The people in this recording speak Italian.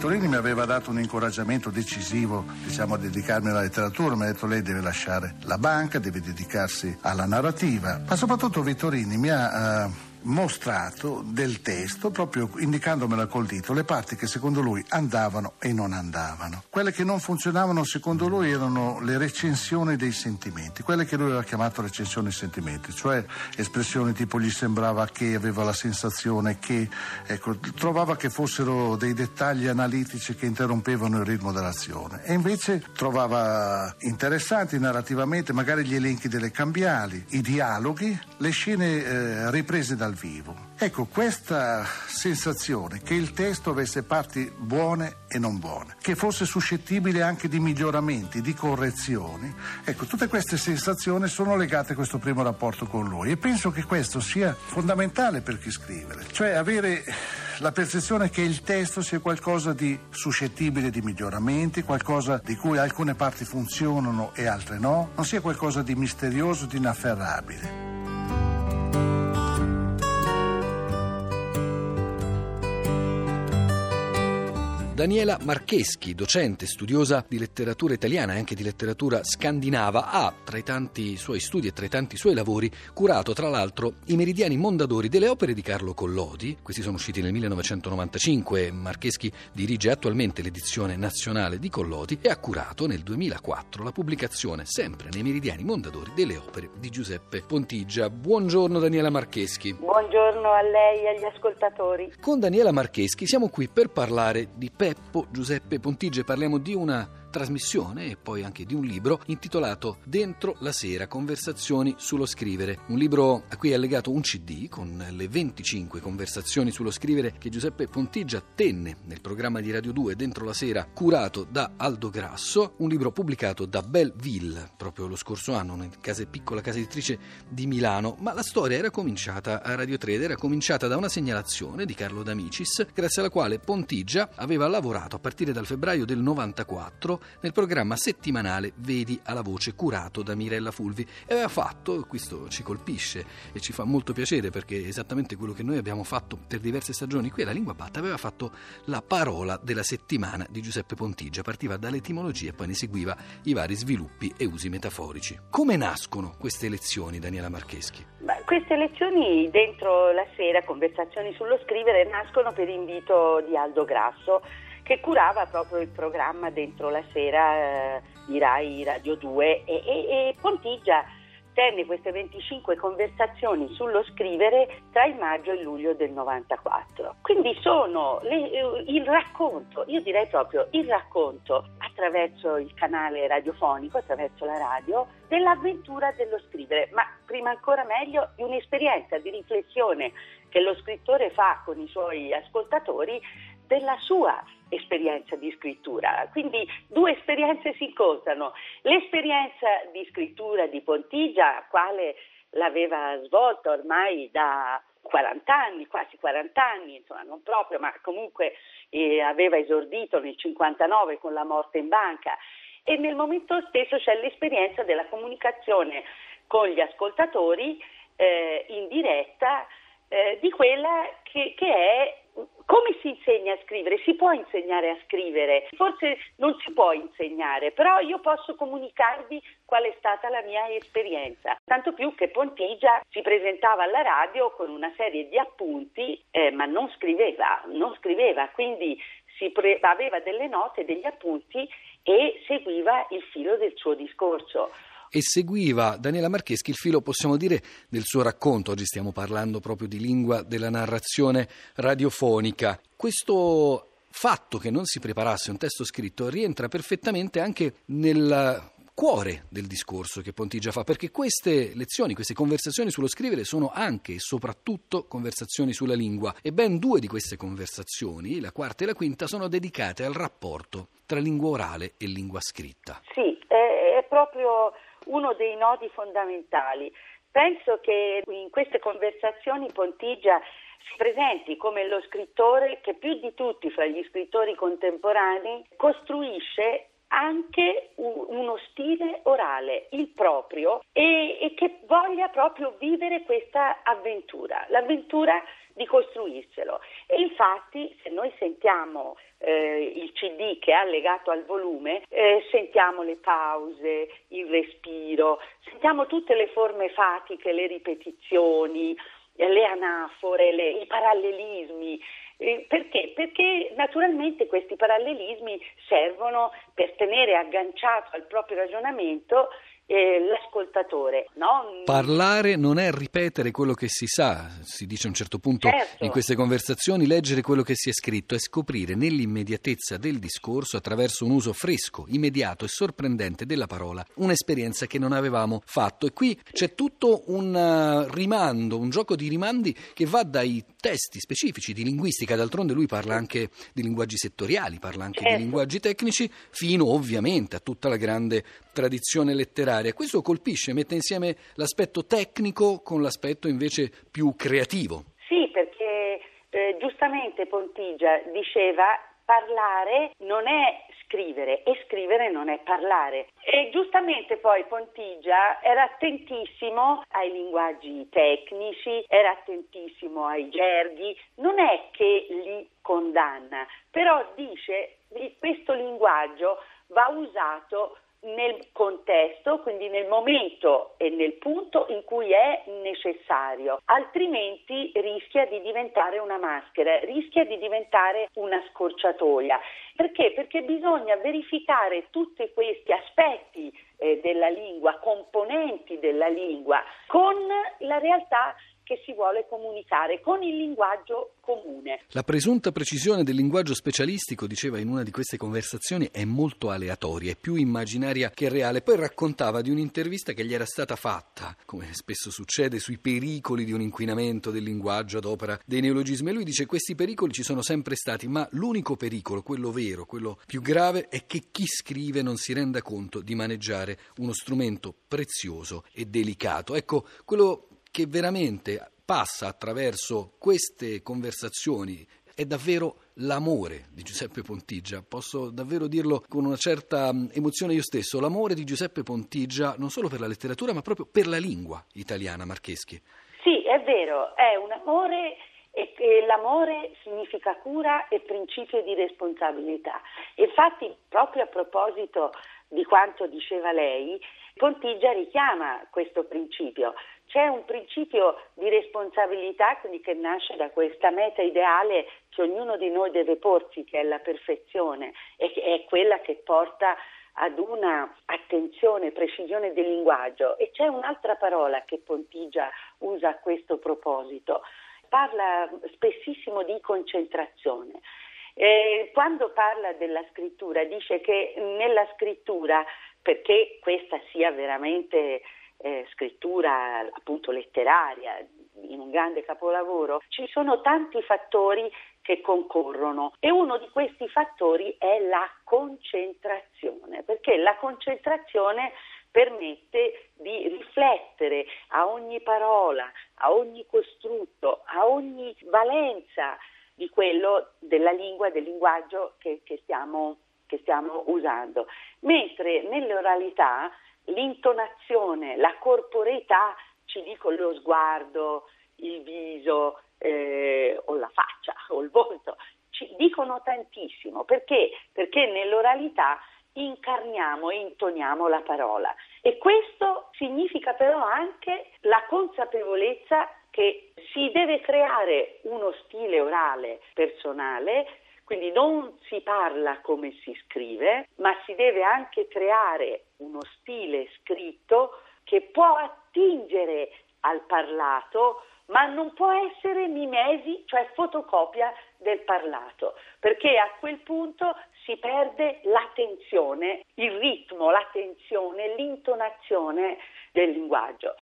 Vitorini mi aveva dato un incoraggiamento decisivo diciamo, a dedicarmi alla letteratura, mi ha detto lei deve lasciare la banca, deve dedicarsi alla narrativa, ma soprattutto Vitorini mi ha... Uh, mostrato del testo, proprio indicandomela col dito, le parti che secondo lui andavano e non andavano. Quelle che non funzionavano secondo lui erano le recensioni dei sentimenti, quelle che lui aveva chiamato recensioni dei sentimenti, cioè espressioni tipo gli sembrava che, aveva la sensazione che, ecco, trovava che fossero dei dettagli analitici che interrompevano il ritmo dell'azione e invece trovava interessanti narrativamente magari gli elenchi delle cambiali, i dialoghi, le scene eh, riprese dal dal vivo. Ecco, questa sensazione che il testo avesse parti buone e non buone, che fosse suscettibile anche di miglioramenti, di correzioni, ecco, tutte queste sensazioni sono legate a questo primo rapporto con lui e penso che questo sia fondamentale per chi scrive, cioè avere la percezione che il testo sia qualcosa di suscettibile di miglioramenti, qualcosa di cui alcune parti funzionano e altre no, non sia qualcosa di misterioso, di inafferrabile. Daniela Marcheschi, docente, studiosa di letteratura italiana e anche di letteratura scandinava, ha tra i tanti suoi studi e tra i tanti suoi lavori curato tra l'altro i meridiani mondadori delle opere di Carlo Collodi. Questi sono usciti nel 1995. Marcheschi dirige attualmente l'edizione nazionale di Collodi e ha curato nel 2004 la pubblicazione sempre nei meridiani mondadori delle opere di Giuseppe Pontigia. Buongiorno Daniela Marcheschi. Buongiorno a lei e agli ascoltatori. Con Daniela Marcheschi siamo qui per parlare di Peppo Giuseppe Pontige. Parliamo di una trasmissione e poi anche di un libro intitolato Dentro la sera, conversazioni sullo scrivere. Un libro a cui è allegato un CD con le 25 conversazioni sullo scrivere che Giuseppe Pontigia tenne nel programma di Radio 2 Dentro la sera, curato da Aldo Grasso, un libro pubblicato da Belleville proprio lo scorso anno, una casa, piccola casa editrice di Milano, ma la storia era cominciata a Radio 3 ed era cominciata da una segnalazione di Carlo D'Amicis, grazie alla quale Pontigia aveva lavorato a partire dal febbraio del 94 nel programma settimanale Vedi alla voce curato da Mirella Fulvi e aveva fatto, questo ci colpisce e ci fa molto piacere perché è esattamente quello che noi abbiamo fatto per diverse stagioni qui alla Lingua Batta, aveva fatto la parola della settimana di Giuseppe Pontigia, partiva dall'etimologia e poi ne seguiva i vari sviluppi e usi metaforici. Come nascono queste lezioni, Daniela Marcheschi? Beh, queste lezioni dentro la sera, conversazioni sullo scrivere, nascono per invito di Aldo Grasso che curava proprio il programma dentro la sera eh, di Rai Radio 2 e, e, e Pontigia tenne queste 25 conversazioni sullo scrivere tra il maggio e il luglio del 94. Quindi sono le, il racconto, io direi proprio il racconto attraverso il canale radiofonico, attraverso la radio, dell'avventura dello scrivere, ma prima ancora meglio di un'esperienza di riflessione che lo scrittore fa con i suoi ascoltatori della sua esperienza di scrittura. Quindi due esperienze si incontrano. L'esperienza di scrittura di Pontigia, quale l'aveva svolta ormai da 40 anni, quasi 40 anni, insomma non proprio, ma comunque eh, aveva esordito nel 59 con la morte in banca e nel momento stesso c'è l'esperienza della comunicazione con gli ascoltatori eh, in diretta eh, di quella che, che è come si insegna a scrivere? Si può insegnare a scrivere, forse non si può insegnare, però io posso comunicarvi qual è stata la mia esperienza. Tanto più che Pontigia si presentava alla radio con una serie di appunti, eh, ma non scriveva, non scriveva, quindi pre- aveva delle note, degli appunti e seguiva il filo del suo discorso e seguiva Daniela Marcheschi il filo, possiamo dire, del suo racconto. Oggi stiamo parlando proprio di lingua della narrazione radiofonica. Questo fatto che non si preparasse un testo scritto rientra perfettamente anche nel cuore del discorso che Pontigia fa, perché queste lezioni, queste conversazioni sullo scrivere sono anche e soprattutto conversazioni sulla lingua e ben due di queste conversazioni, la quarta e la quinta, sono dedicate al rapporto tra lingua orale e lingua scritta. Sì, è, proprio uno dei nodi fondamentali. Penso che in queste conversazioni Pontigia si presenti come lo scrittore che più di tutti fra gli scrittori contemporanei costruisce anche uno stile orale, il proprio, e, e, che voglia proprio vivere questa avventura, l'avventura di costruirselo. E infatti, se noi sentiamo eh, il CD che è allegato al volume, eh, sentiamo le pause, il respiro, sentiamo tutte le forme fatiche, le ripetizioni, le anafore, le, i parallelismi. Eh, perché? Perché naturalmente questi parallelismi servono per tenere agganciato al proprio ragionamento eh, l'ascoltatore. No? Parlare non è ripetere quello che si sa, si dice a un certo punto certo. in queste conversazioni, leggere quello che si è scritto, è scoprire nell'immediatezza del discorso, attraverso un uso fresco, immediato e sorprendente della parola, un'esperienza che non avevamo fatto. E qui c'è tutto un uh, rimando, un gioco di rimandi che va dai testi specifici di linguistica, d'altronde lui parla anche di linguaggi settoriali, parla anche certo. di linguaggi tecnici, fino ovviamente a tutta la grande tradizione letteraria. Questo colpisce, mette insieme l'aspetto tecnico con l'aspetto invece più creativo. Sì, perché eh, giustamente Pontigia diceva parlare non è scrivere e scrivere non è parlare. E giustamente poi Pontigia era attentissimo ai linguaggi tecnici, era attentissimo ai gerghi, non è che li condanna, però dice che questo linguaggio va usato nel contesto, quindi nel momento e nel punto in cui è necessario, altrimenti rischia di diventare una maschera, rischia di diventare una scorciatoia. Perché? Perché bisogna verificare tutti questi aspetti eh, della lingua, componenti della lingua, con la realtà che si vuole comunicare con il linguaggio comune. La presunta precisione del linguaggio specialistico, diceva in una di queste conversazioni, è molto aleatoria, è più immaginaria che reale. Poi raccontava di un'intervista che gli era stata fatta, come spesso succede, sui pericoli di un inquinamento del linguaggio ad opera dei neologismi. E lui dice questi pericoli ci sono sempre stati, ma l'unico pericolo, quello vero, quello più grave, è che chi scrive non si renda conto di maneggiare uno strumento prezioso e delicato. Ecco, quello che veramente passa attraverso queste conversazioni è davvero l'amore di Giuseppe Pontigia. Posso davvero dirlo con una certa emozione io stesso, l'amore di Giuseppe Pontigia non solo per la letteratura ma proprio per la lingua italiana, Marcheschi. Sì, è vero, è un amore e l'amore significa cura e principio di responsabilità. Infatti, proprio a proposito di quanto diceva lei, Pontigia richiama questo principio. C'è un principio di responsabilità quindi, che nasce da questa meta ideale che ognuno di noi deve porsi, che è la perfezione, e che è quella che porta ad una attenzione, precisione del linguaggio. E c'è un'altra parola che Pontigia usa a questo proposito. Parla spessissimo di concentrazione. Eh, quando parla della scrittura dice che nella scrittura, perché questa sia veramente eh, scrittura appunto letteraria, in un grande capolavoro, ci sono tanti fattori che concorrono e uno di questi fattori è la concentrazione, perché la concentrazione permette di riflettere a ogni parola, a ogni costrutto, a ogni valenza di quello della lingua, del linguaggio che, che, stiamo, che stiamo usando. Mentre nell'oralità l'intonazione, la corporeità, ci dico lo sguardo, il viso eh, o la faccia o il volto, ci dicono tantissimo. Perché? Perché nell'oralità incarniamo e intoniamo la parola. E questo significa però anche la consapevolezza che si deve creare uno stile orale personale quindi non si parla come si scrive, ma si deve anche creare uno stile scritto che può attingere al parlato, ma non può essere mimesi, cioè fotocopia del parlato, perché a quel punto si perde l'attenzione, il ritmo, l'attenzione, l'intonazione del linguaggio.